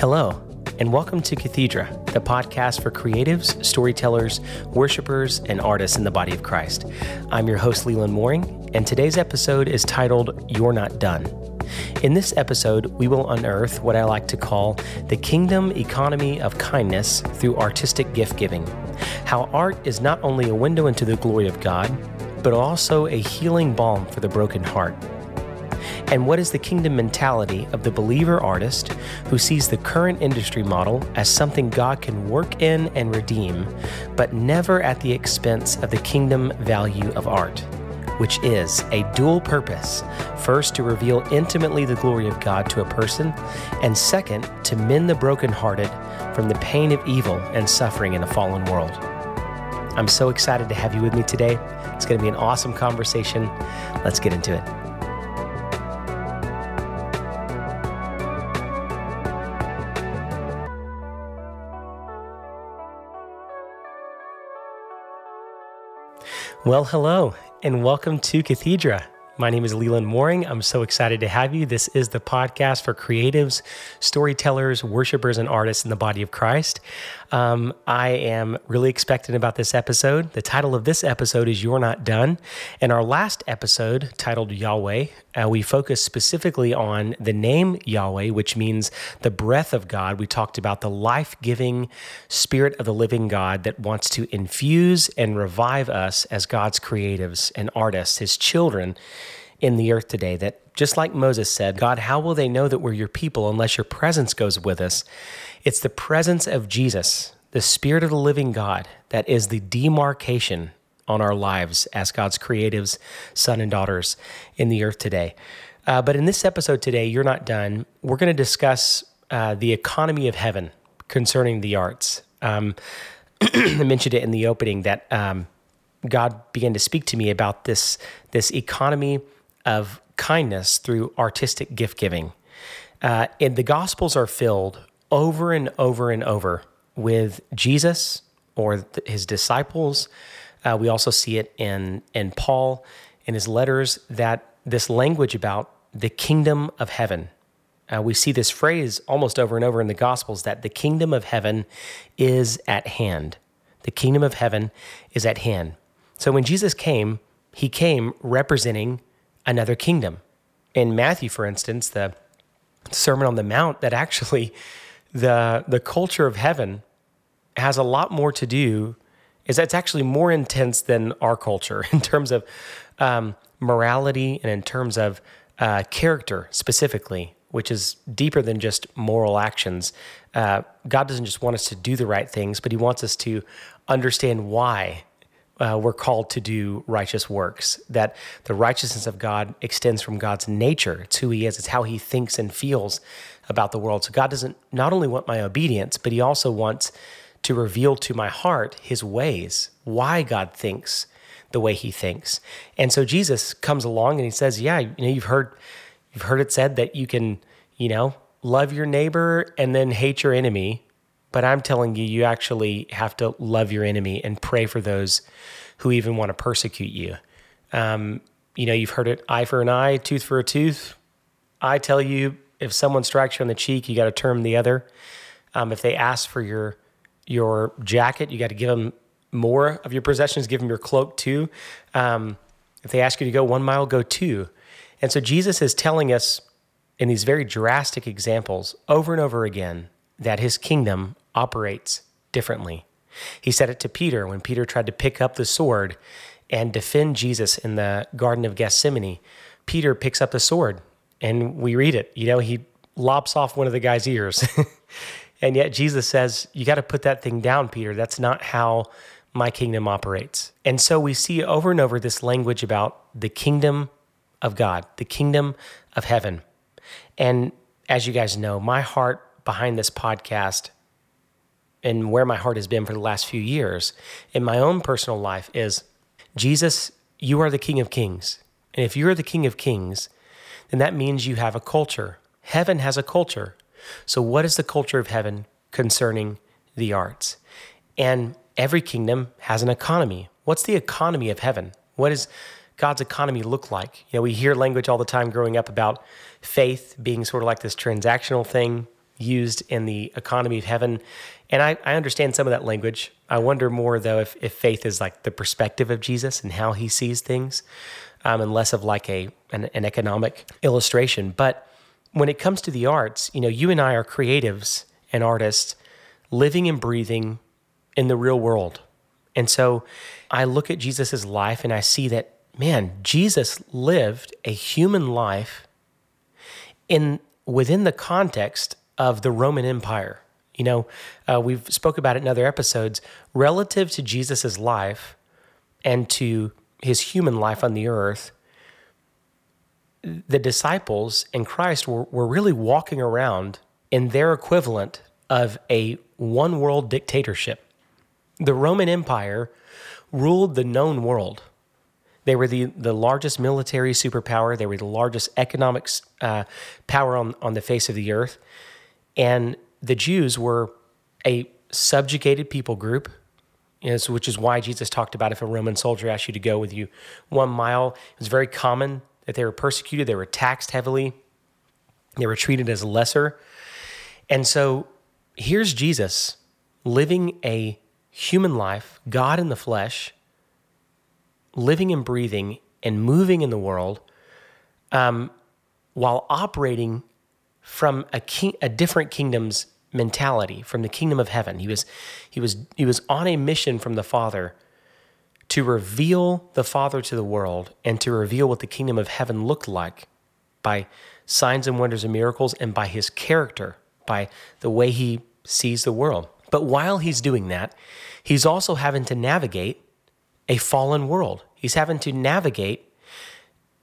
Hello, and welcome to Cathedra, the podcast for creatives, storytellers, worshipers, and artists in the body of Christ. I'm your host, Leeland Mooring, and today's episode is titled You're Not Done. In this episode, we will unearth what I like to call the kingdom economy of kindness through artistic gift giving. How art is not only a window into the glory of God, but also a healing balm for the broken heart. And what is the kingdom mentality of the believer artist who sees the current industry model as something God can work in and redeem, but never at the expense of the kingdom value of art? which is a dual purpose first, to reveal intimately the glory of God to a person, and second, to mend the brokenhearted from the pain of evil and suffering in a fallen world. I'm so excited to have you with me today. It's going to be an awesome conversation. Let's get into it. Well, hello, and welcome to Cathedra. My name is Leeland Mooring. I'm so excited to have you. This is the podcast for creatives, storytellers, worshipers, and artists in the body of Christ. Um, I am really expectant about this episode. The title of this episode is You're Not Done. In our last episode, titled Yahweh, uh, we focused specifically on the name Yahweh, which means the breath of God. We talked about the life giving spirit of the living God that wants to infuse and revive us as God's creatives and artists, his children in the earth today that just like Moses said, God, how will they know that we're your people unless your presence goes with us? It's the presence of Jesus, the Spirit of the living God, that is the demarcation on our lives as God's creatives, son and daughters in the earth today. Uh, but in this episode today, you're not done. We're going to discuss uh, the economy of heaven concerning the arts. Um, I mentioned it in the opening that um, God began to speak to me about this this economy of kindness through artistic gift giving. Uh, and the Gospels are filled over and over and over with Jesus or th- his disciples. Uh, we also see it in, in Paul in his letters that this language about the kingdom of heaven. Uh, we see this phrase almost over and over in the Gospels that the kingdom of heaven is at hand. The kingdom of heaven is at hand. So when Jesus came, he came representing another kingdom. In Matthew, for instance, the Sermon on the Mount, that actually the, the culture of heaven has a lot more to do, is that's actually more intense than our culture in terms of um, morality and in terms of uh, character specifically, which is deeper than just moral actions. Uh, God doesn't just want us to do the right things, but He wants us to understand why uh, we're called to do righteous works. That the righteousness of God extends from God's nature. It's who He is, it's how He thinks and feels about the world. So God doesn't not only want my obedience, but He also wants to reveal to my heart His ways, why God thinks the way He thinks. And so Jesus comes along and He says, "Yeah, you know, you've heard, you've heard it said that you can, you know, love your neighbor and then hate your enemy." But I'm telling you, you actually have to love your enemy and pray for those who even want to persecute you. Um, you know, you've heard it eye for an eye, tooth for a tooth. I tell you, if someone strikes you on the cheek, you got to turn the other. Um, if they ask for your your jacket, you got to give them more of your possessions. Give them your cloak too. Um, if they ask you to go one mile, go two. And so Jesus is telling us in these very drastic examples over and over again that his kingdom operates differently. He said it to Peter when Peter tried to pick up the sword and defend Jesus in the Garden of Gethsemane. Peter picks up the sword and we read it. You know, he lops off one of the guy's ears. and yet Jesus says, You got to put that thing down, Peter. That's not how my kingdom operates. And so we see over and over this language about the kingdom of God, the kingdom of heaven. And as you guys know, my heart behind this podcast and where my heart has been for the last few years in my own personal life is Jesus, you are the King of Kings. And if you're the King of Kings, then that means you have a culture. Heaven has a culture. So, what is the culture of heaven concerning the arts? And every kingdom has an economy. What's the economy of heaven? What does God's economy look like? You know, we hear language all the time growing up about faith being sort of like this transactional thing, used in the economy of heaven. And I, I understand some of that language. I wonder more, though, if, if faith is like the perspective of Jesus and how he sees things, um, and less of like a an, an economic illustration. But when it comes to the arts, you know, you and I are creatives and artists living and breathing in the real world. And so I look at Jesus' life and I see that, man, Jesus lived a human life in within the context of the Roman Empire. You know, uh, we've spoke about it in other episodes. Relative to Jesus' life and to his human life on the earth, the disciples and Christ were, were really walking around in their equivalent of a one world dictatorship. The Roman Empire ruled the known world. They were the, the largest military superpower, they were the largest economic uh, power on, on the face of the earth. And the Jews were a subjugated people group which is why Jesus talked about if a Roman soldier asked you to go with you one mile, it was very common that they were persecuted, they were taxed heavily, they were treated as lesser. And so here's Jesus living a human life, God in the flesh, living and breathing and moving in the world um, while operating from a, king, a different kingdom's mentality, from the kingdom of heaven. He was, he, was, he was on a mission from the Father to reveal the Father to the world and to reveal what the kingdom of heaven looked like by signs and wonders and miracles and by his character, by the way he sees the world. But while he's doing that, he's also having to navigate a fallen world. He's having to navigate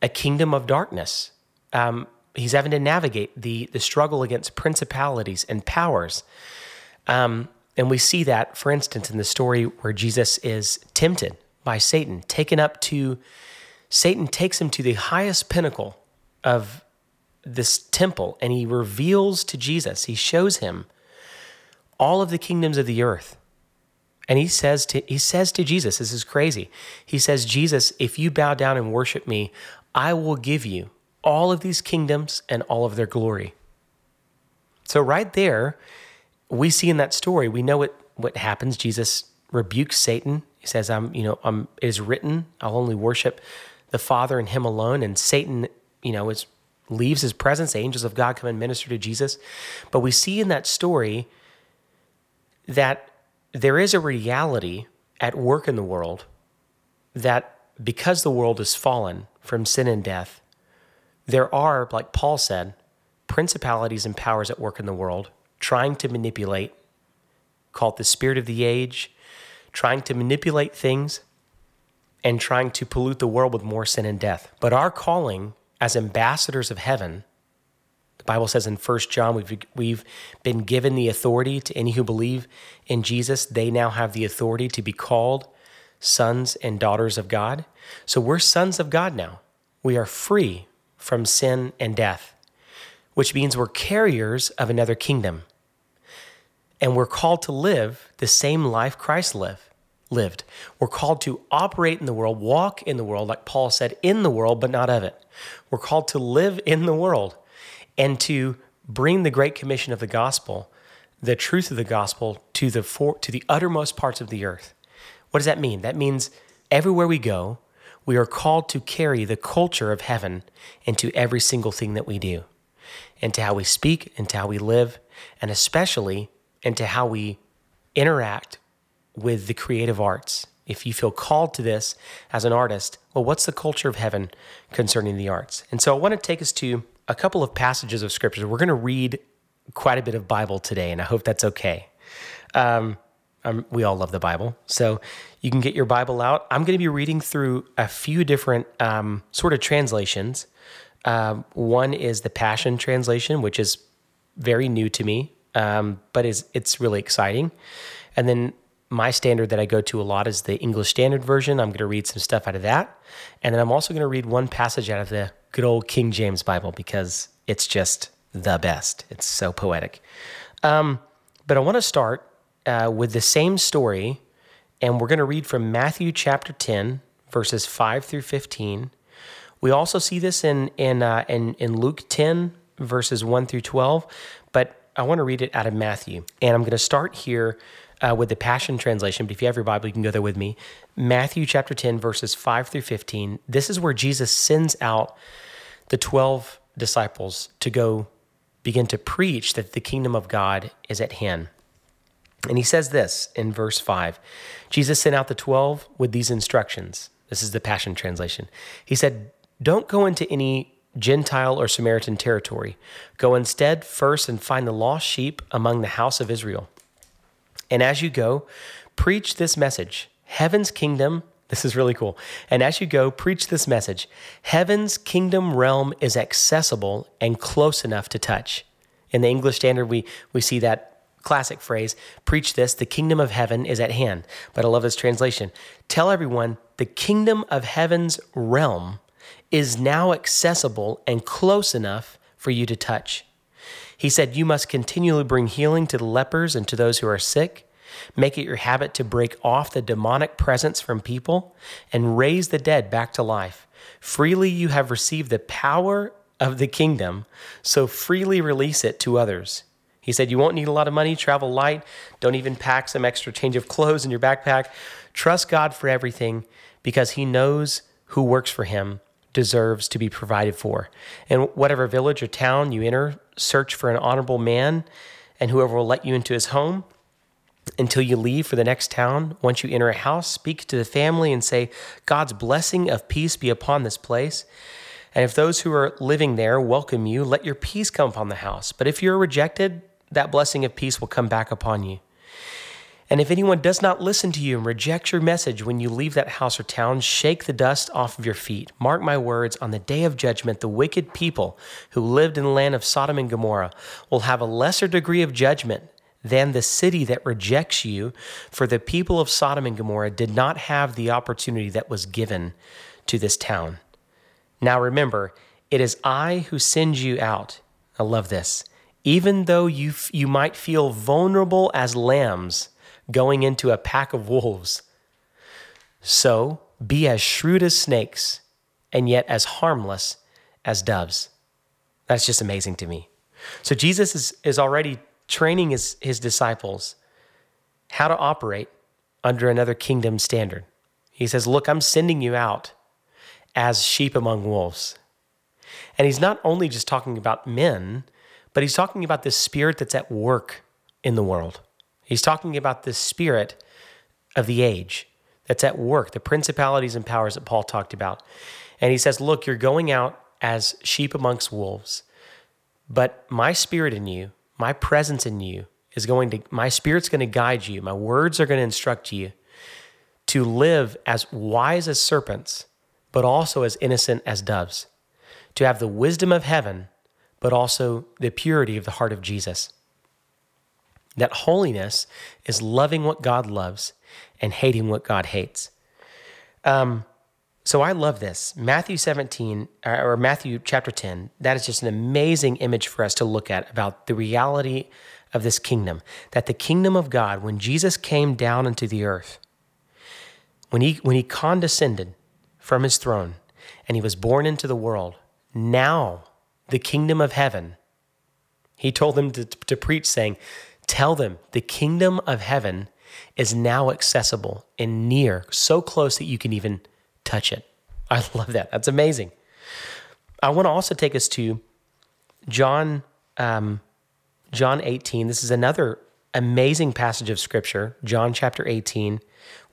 a kingdom of darkness. Um, he's having to navigate the, the struggle against principalities and powers. Um, and we see that, for instance, in the story where Jesus is tempted by Satan, taken up to, Satan takes him to the highest pinnacle of this temple and he reveals to Jesus, he shows him all of the kingdoms of the earth. And he says to he says to Jesus, this is crazy. He says, Jesus, if you bow down and worship me, I will give you all of these kingdoms and all of their glory. So right there, we see in that story, we know what, what happens. Jesus rebukes Satan he says, "I'm, you know, I'm. It is written, I'll only worship the Father and Him alone." And Satan, you know, is leaves his presence. Angels of God come and minister to Jesus. But we see in that story that there is a reality at work in the world that because the world is fallen from sin and death, there are, like Paul said, principalities and powers at work in the world trying to manipulate, called the spirit of the age, trying to manipulate things and trying to pollute the world with more sin and death. But our calling as ambassadors of heaven, the Bible says in 1 John, we've, we've been given the authority to any who believe in Jesus. They now have the authority to be called sons and daughters of God. So we're sons of God now. We are free from sin and death, which means we're carriers of another kingdom. And we're called to live the same life Christ lived lived. We're called to operate in the world, walk in the world, like Paul said, in the world, but not of it. We're called to live in the world and to bring the great commission of the gospel, the truth of the gospel, to the for, to the uttermost parts of the earth. What does that mean? That means everywhere we go, we are called to carry the culture of heaven into every single thing that we do, into how we speak, into how we live, and especially into how we interact with the creative arts. If you feel called to this as an artist, well, what's the culture of heaven concerning the arts? And so I want to take us to a couple of passages of scripture. We're going to read quite a bit of Bible today, and I hope that's okay. Um, um, we all love the Bible. So you can get your Bible out. I'm going to be reading through a few different um, sort of translations. Uh, one is the Passion Translation, which is very new to me, um, but is it's really exciting. And then my standard that I go to a lot is the English Standard Version. I'm going to read some stuff out of that. And then I'm also going to read one passage out of the good old King James Bible because it's just the best. It's so poetic. Um, but I want to start uh, with the same story, and we're going to read from Matthew chapter 10, verses 5 through 15. We also see this in, in, uh, in, in Luke 10, verses 1 through 12. But I want to read it out of Matthew, and I'm going to start here uh, with the Passion Translation. But if you have your Bible, you can go there with me. Matthew chapter 10, verses 5 through 15. This is where Jesus sends out the 12 disciples to go begin to preach that the kingdom of God is at hand. And he says this in verse 5 Jesus sent out the 12 with these instructions. This is the Passion Translation. He said, Don't go into any Gentile or Samaritan territory. Go instead first and find the lost sheep among the house of Israel. And as you go, preach this message Heaven's kingdom, this is really cool. And as you go, preach this message Heaven's kingdom realm is accessible and close enough to touch. In the English Standard, we, we see that classic phrase preach this, the kingdom of heaven is at hand. But I love this translation. Tell everyone the kingdom of heaven's realm is now accessible and close enough for you to touch. He said, You must continually bring healing to the lepers and to those who are sick. Make it your habit to break off the demonic presence from people and raise the dead back to life. Freely you have received the power of the kingdom, so freely release it to others. He said, You won't need a lot of money, travel light, don't even pack some extra change of clothes in your backpack. Trust God for everything because He knows who works for Him deserves to be provided for. And whatever village or town you enter, search for an honorable man and whoever will let you into his home until you leave for the next town. Once you enter a house, speak to the family and say, God's blessing of peace be upon this place. And if those who are living there welcome you, let your peace come upon the house. But if you're rejected, that blessing of peace will come back upon you. And if anyone does not listen to you and reject your message when you leave that house or town, shake the dust off of your feet. Mark my words, on the day of judgment, the wicked people who lived in the land of Sodom and Gomorrah will have a lesser degree of judgment than the city that rejects you, for the people of Sodom and Gomorrah did not have the opportunity that was given to this town. Now remember, it is I who send you out. I love this. Even though you, you might feel vulnerable as lambs, going into a pack of wolves. So be as shrewd as snakes and yet as harmless as doves. That's just amazing to me. So Jesus is, is already training his, his disciples how to operate under another kingdom standard. He says, Look, I'm sending you out as sheep among wolves. And he's not only just talking about men, but he's talking about the spirit that's at work in the world. He's talking about the spirit of the age that's at work, the principalities and powers that Paul talked about. And he says, Look, you're going out as sheep amongst wolves, but my spirit in you, my presence in you, is going to, my spirit's going to guide you. My words are going to instruct you to live as wise as serpents, but also as innocent as doves, to have the wisdom of heaven, but also the purity of the heart of Jesus. That holiness is loving what God loves and hating what God hates. Um, so I love this. Matthew 17, uh, or Matthew chapter 10, that is just an amazing image for us to look at about the reality of this kingdom. That the kingdom of God, when Jesus came down into the earth, when he, when he condescended from his throne and he was born into the world, now the kingdom of heaven, he told them to, to preach, saying, Tell them the kingdom of heaven is now accessible and near, so close that you can even touch it. I love that. That's amazing. I want to also take us to John, um, John 18. This is another amazing passage of scripture, John chapter 18,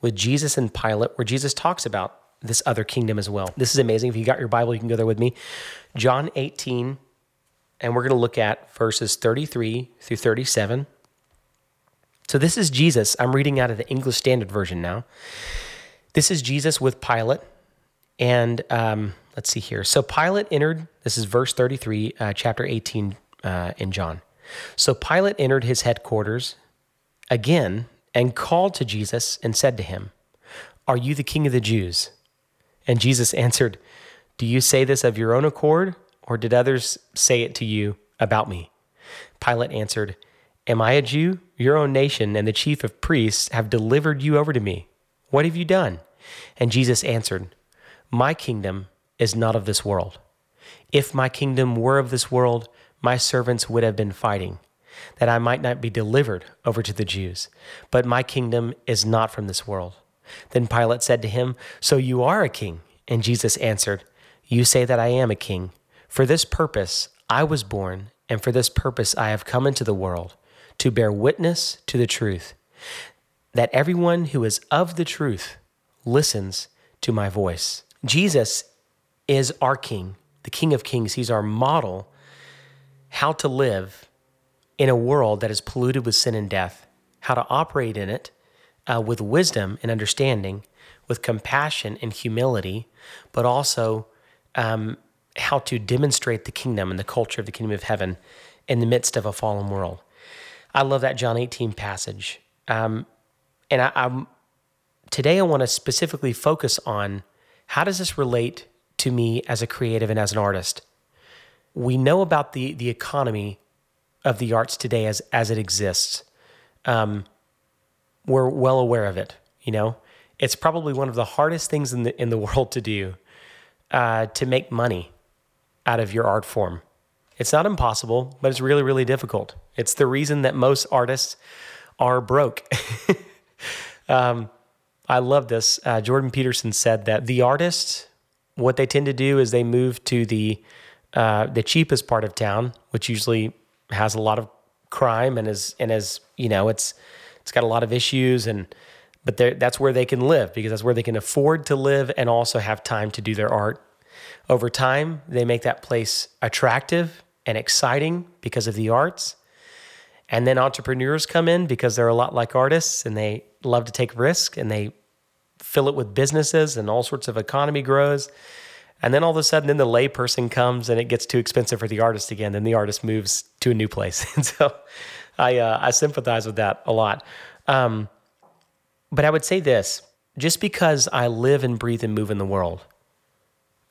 with Jesus and Pilate, where Jesus talks about this other kingdom as well. This is amazing. If you got your Bible, you can go there with me. John 18, and we're going to look at verses 33 through 37. So this is Jesus. I'm reading out of the English Standard Version now. This is Jesus with Pilate. And um, let's see here. So Pilate entered, this is verse 33, uh, chapter 18 uh, in John. So Pilate entered his headquarters again and called to Jesus and said to him, Are you the king of the Jews? And Jesus answered, Do you say this of your own accord, or did others say it to you about me? Pilate answered, Am I a Jew? Your own nation and the chief of priests have delivered you over to me. What have you done? And Jesus answered, My kingdom is not of this world. If my kingdom were of this world, my servants would have been fighting, that I might not be delivered over to the Jews. But my kingdom is not from this world. Then Pilate said to him, So you are a king? And Jesus answered, You say that I am a king. For this purpose I was born, and for this purpose I have come into the world, to bear witness to the truth, that everyone who is of the truth listens to my voice. Jesus is our king, the King of Kings. He's our model how to live in a world that is polluted with sin and death, how to operate in it uh, with wisdom and understanding, with compassion and humility, but also um, how to demonstrate the kingdom and the culture of the kingdom of heaven in the midst of a fallen world. I love that John 18 passage. Um, and I, I'm today I want to specifically focus on how does this relate to me as a creative and as an artist. We know about the the economy of the arts today as as it exists. Um, we're well aware of it. You know, it's probably one of the hardest things in the in the world to do uh, to make money out of your art form. It's not impossible, but it's really really difficult. It's the reason that most artists are broke. um, I love this. Uh, Jordan Peterson said that the artists, what they tend to do is they move to the uh, the cheapest part of town, which usually has a lot of crime and is and is you know it's it's got a lot of issues and but that's where they can live because that's where they can afford to live and also have time to do their art. Over time, they make that place attractive and exciting because of the arts. And then entrepreneurs come in because they're a lot like artists and they love to take risk and they fill it with businesses and all sorts of economy grows. And then all of a sudden, then the layperson comes and it gets too expensive for the artist again. Then the artist moves to a new place. And so I, uh, I sympathize with that a lot. Um, but I would say this just because I live and breathe and move in the world,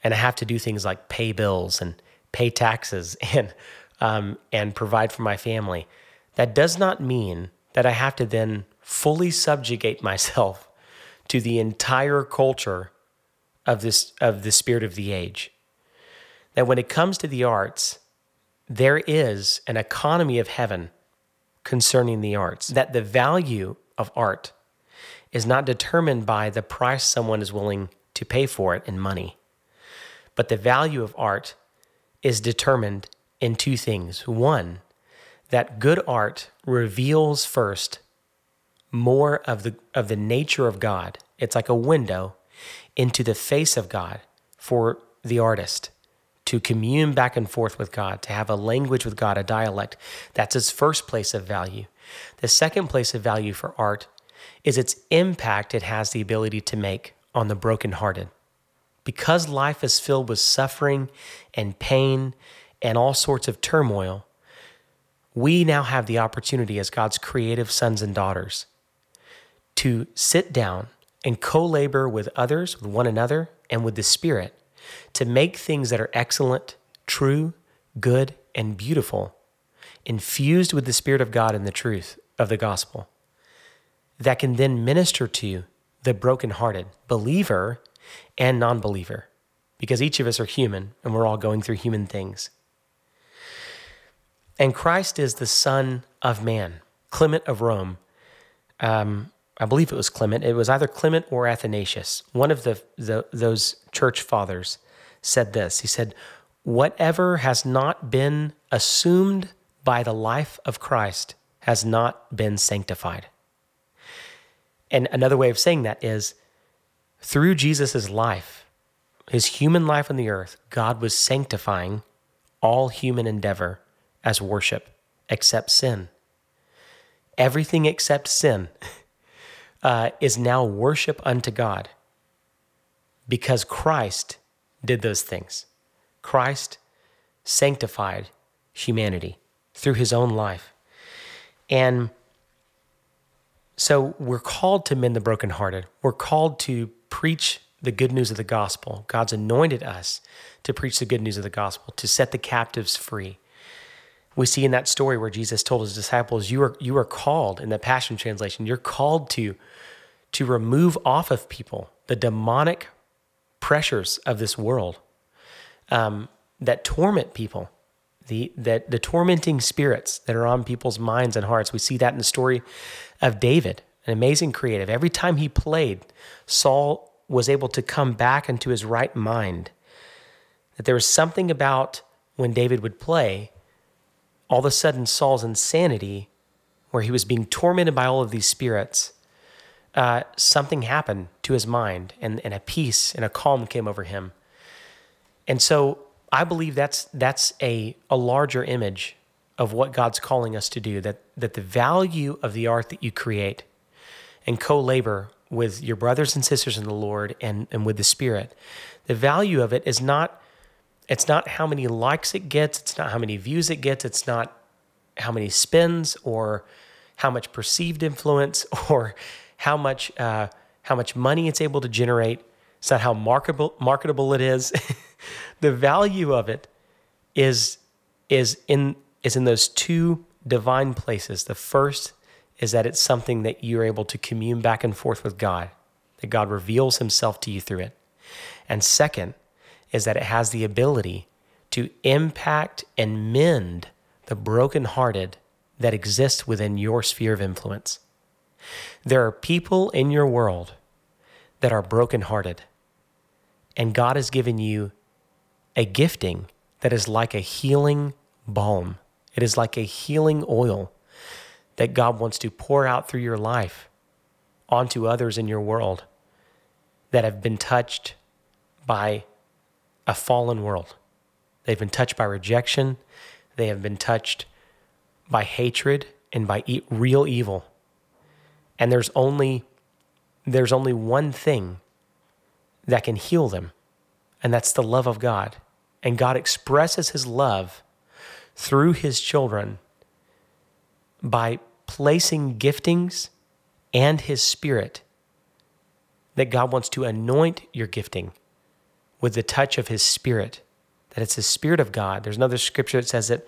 and I have to do things like pay bills and pay taxes and, um, and provide for my family, that does not mean that I have to then fully subjugate myself to the entire culture of this of the spirit of the age. That when it comes to the arts, there is an economy of heaven concerning the arts. That the value of art is not determined by the price someone is willing to pay for it in money, but the value of art is determined in two things. One, that good art reveals first more of the of the nature of God. It's like a window into the face of God for the artist to commune back and forth with God, to have a language with God, a dialect. That's its first place of value. The second place of value for art is its impact it has the ability to make on the brokenhearted. Because life is filled with suffering and pain and all sorts of turmoil, we now have the opportunity as God's creative sons and daughters to sit down and co labor with others, with one another, and with the Spirit to make things that are excellent, true, good, and beautiful, infused with the Spirit of God and the truth of the gospel, that can then minister to the brokenhearted believer and non believer, because each of us are human and we're all going through human things. And Christ is the Son of Man. Clement of Rome um, I believe it was Clement. It was either Clement or Athanasius. One of the, the those church fathers said this. He said, "Whatever has not been assumed by the life of Christ has not been sanctified." And another way of saying that is through Jesus' life, his human life on the earth, God was sanctifying all human endeavor as worship except sin. Everything except sin uh, is now worship unto God because Christ did those things. Christ sanctified humanity through his own life. And so we're called to mend the brokenhearted. We're called to preach the good news of the gospel. God's anointed us to preach the good news of the gospel, to set the captives free. We see in that story where Jesus told his disciples, You are, you are called, in the Passion Translation, you're called to to remove off of people the demonic pressures of this world um, that torment people, the that the tormenting spirits that are on people's minds and hearts. We see that in the story of David, an amazing creative. Every time he played, Saul was able to come back into his right mind. That there was something about when David would play, all of a sudden Saul's insanity, where he was being tormented by all of these spirits, uh, something happened to his mind and, and a peace and a calm came over him. And so I believe that's that's a, a larger image of what God's calling us to do, that that the value of the art that you create and co-labor with your brothers and sisters in the Lord and, and with the Spirit, the value of it is not it's not how many likes it gets, it's not how many views it gets, it's not how many spins or how much perceived influence or how much uh, how much money it's able to generate. It's not how marketable marketable it is. the value of it is is in is in those two divine places. The first is that it's something that you're able to commune back and forth with God, that God reveals himself to you through it. And second is that it has the ability to impact and mend the brokenhearted that exist within your sphere of influence. There are people in your world that are brokenhearted, and God has given you a gifting that is like a healing balm. It is like a healing oil that God wants to pour out through your life onto others in your world that have been touched by a fallen world. They've been touched by rejection, they have been touched by hatred and by e- real evil. And there's only there's only one thing that can heal them, and that's the love of God. And God expresses his love through his children by placing giftings and his spirit that God wants to anoint your gifting with the touch of his spirit, that it's the spirit of God. There's another scripture that says that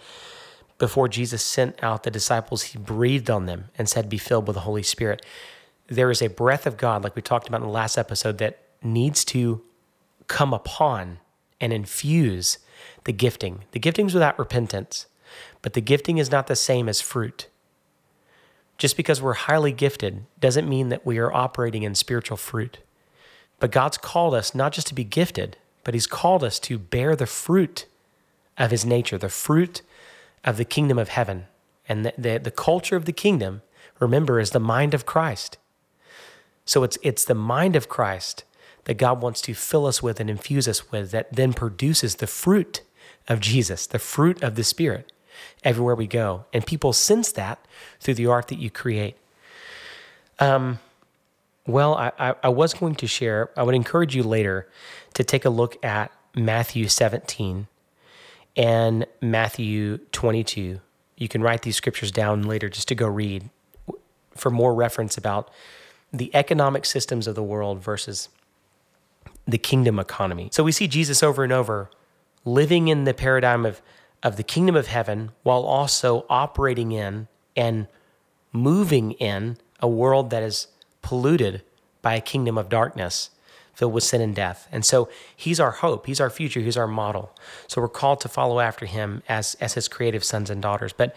before Jesus sent out the disciples, he breathed on them and said, Be filled with the Holy Spirit. There is a breath of God, like we talked about in the last episode, that needs to come upon and infuse the gifting. The gifting's without repentance, but the gifting is not the same as fruit. Just because we're highly gifted doesn't mean that we are operating in spiritual fruit. But God's called us not just to be gifted, but He's called us to bear the fruit of His nature, the fruit of the kingdom of heaven. And the, the, the culture of the kingdom, remember, is the mind of Christ. So it's, it's the mind of Christ that God wants to fill us with and infuse us with that then produces the fruit of Jesus, the fruit of the Spirit everywhere we go. And people sense that through the art that you create. Um, well, I, I, I was going to share, I would encourage you later to take a look at Matthew 17 and Matthew 22. You can write these scriptures down later just to go read for more reference about the economic systems of the world versus the kingdom economy. So we see Jesus over and over living in the paradigm of, of the kingdom of heaven while also operating in and moving in a world that is polluted by a kingdom of darkness filled with sin and death. And so he's our hope, he's our future, he's our model. So we're called to follow after him as, as his creative sons and daughters. But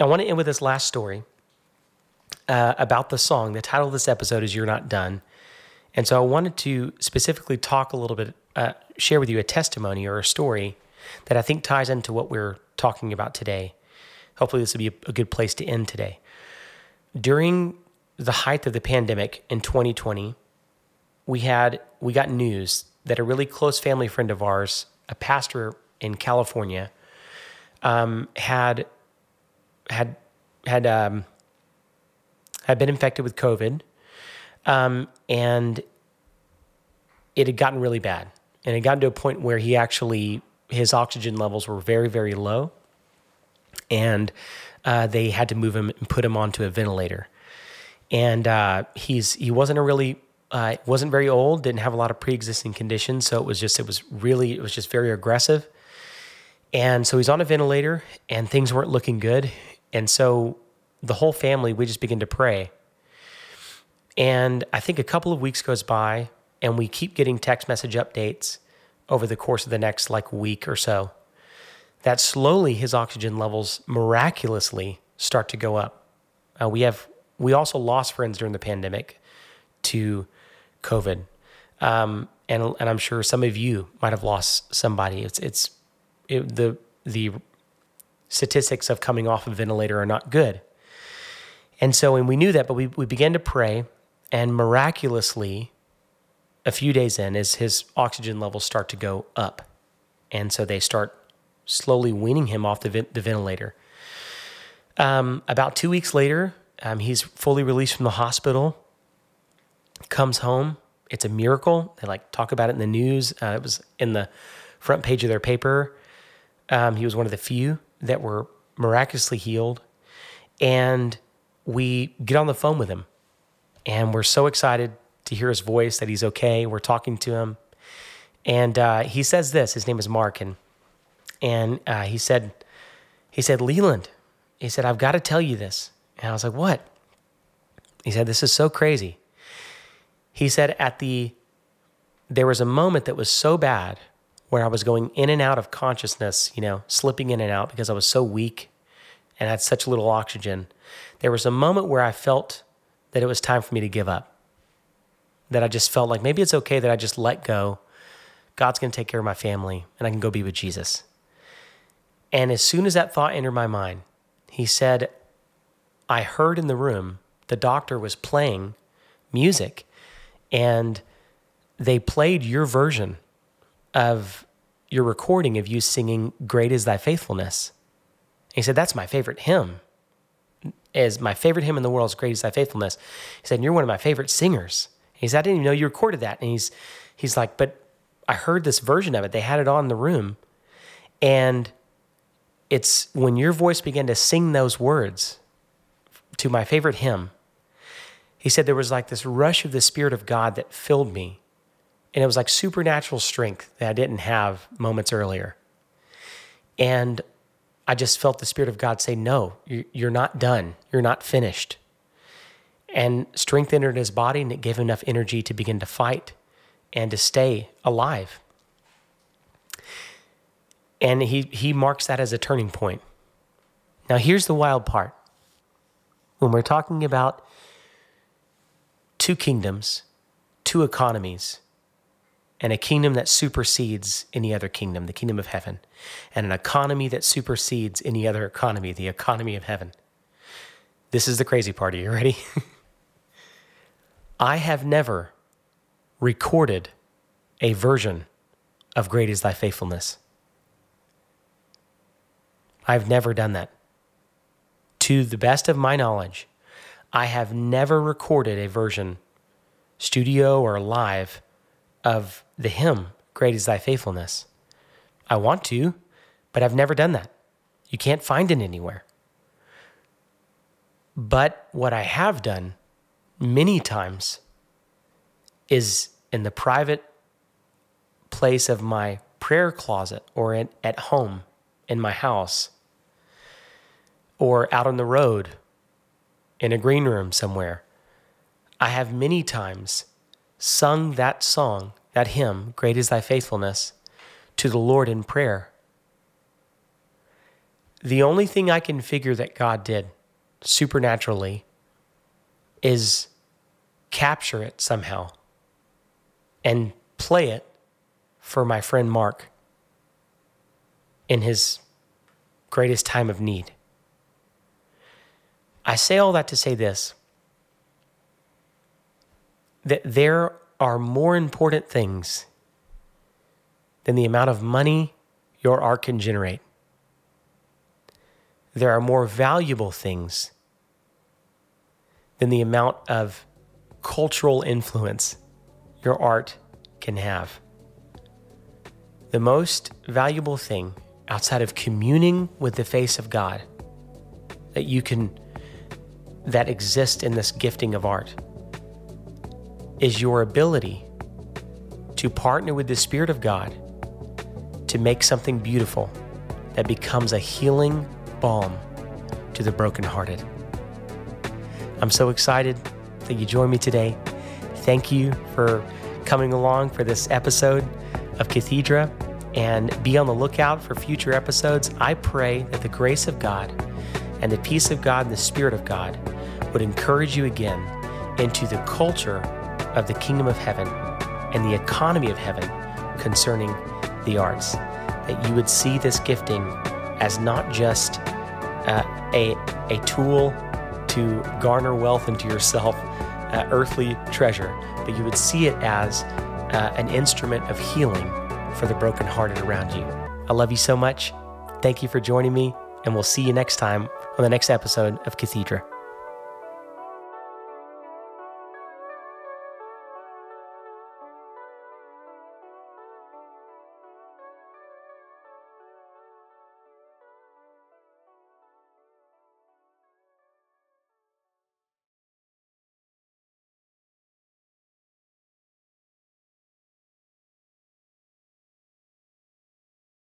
I want to end with this last story uh, about the song. The title of this episode is You're Not Done. And so I wanted to specifically talk a little bit, uh, share with you a testimony or a story that I think ties into what we're talking about today. Hopefully, this will be a, a good place to end today. During the height of the pandemic in 2020, we had we got news that a really close family friend of ours, a pastor in California, um, had had had um, had been infected with COVID, um, and it had gotten really bad, and it got to a point where he actually his oxygen levels were very very low, and uh, they had to move him and put him onto a ventilator, and uh, he's he wasn't a really uh, wasn't very old, didn't have a lot of pre-existing conditions, so it was just it was really it was just very aggressive. And so he's on a ventilator, and things weren't looking good. And so the whole family we just begin to pray. And I think a couple of weeks goes by, and we keep getting text message updates over the course of the next like week or so that slowly his oxygen levels miraculously start to go up. Uh, we have we also lost friends during the pandemic to COVID, um, and and I'm sure some of you might have lost somebody. It's it's it, the the statistics of coming off a ventilator are not good, and so and we knew that, but we we began to pray, and miraculously, a few days in, as his oxygen levels start to go up, and so they start slowly weaning him off the, the ventilator. Um, about two weeks later, um, he's fully released from the hospital, comes home. It's a miracle. They like talk about it in the news. Uh, it was in the front page of their paper. Um, he was one of the few that were miraculously healed. And we get on the phone with him, and we're so excited to hear his voice that he's okay. We're talking to him. And uh, he says this his name is Mark. And and uh, he said, he said, Leeland, he said, I've got to tell you this. And I was like, what? He said, this is so crazy. He said, at the, there was a moment that was so bad where I was going in and out of consciousness, you know, slipping in and out because I was so weak and had such little oxygen. There was a moment where I felt that it was time for me to give up. That I just felt like maybe it's okay that I just let go. God's going to take care of my family and I can go be with Jesus. And as soon as that thought entered my mind, he said, I heard in the room the doctor was playing music and they played your version of your recording of you singing Great is Thy Faithfulness. he said, That's my favorite hymn. Is my favorite hymn in the world is Great is Thy Faithfulness. He said, You're one of my favorite singers. He said, I didn't even know you recorded that. And he's he's like, But I heard this version of it. They had it on the room. And it's when your voice began to sing those words to my favorite hymn. He said there was like this rush of the Spirit of God that filled me. And it was like supernatural strength that I didn't have moments earlier. And I just felt the Spirit of God say, No, you're not done. You're not finished. And strength entered his body, and it gave him enough energy to begin to fight and to stay alive. And he, he marks that as a turning point. Now, here's the wild part. When we're talking about two kingdoms, two economies, and a kingdom that supersedes any other kingdom, the kingdom of heaven, and an economy that supersedes any other economy, the economy of heaven. This is the crazy part. Are you ready? I have never recorded a version of Great is Thy Faithfulness. I've never done that. To the best of my knowledge, I have never recorded a version, studio or live, of the hymn, Great is Thy Faithfulness. I want to, but I've never done that. You can't find it anywhere. But what I have done many times is in the private place of my prayer closet or in, at home in my house or out on the road in a green room somewhere. I have many times sung that song, that hymn, Great is Thy Faithfulness, to the Lord in prayer. The only thing I can figure that God did supernaturally is capture it somehow and play it for my friend Mark in his greatest time of need. I say all that to say this that there are more important things than the amount of money your art can generate. There are more valuable things than the amount of cultural influence your art can have. The most valuable thing outside of communing with the face of God that you can that exist in this gifting of art is your ability to partner with the Spirit of God to make something beautiful that becomes a healing balm to the brokenhearted. I'm so excited that you joined me today. Thank you for coming along for this episode of Cathedra. and be on the lookout for future episodes. I pray that the grace of God and the peace of God and the Spirit of God would encourage you again into the culture of the kingdom of heaven and the economy of heaven concerning the arts. That you would see this gifting as not just uh, a, a tool to garner wealth into yourself, uh, earthly treasure, but you would see it as uh, an instrument of healing for the brokenhearted around you. I love you so much. Thank you for joining me, and we'll see you next time on the next episode of Cathedra.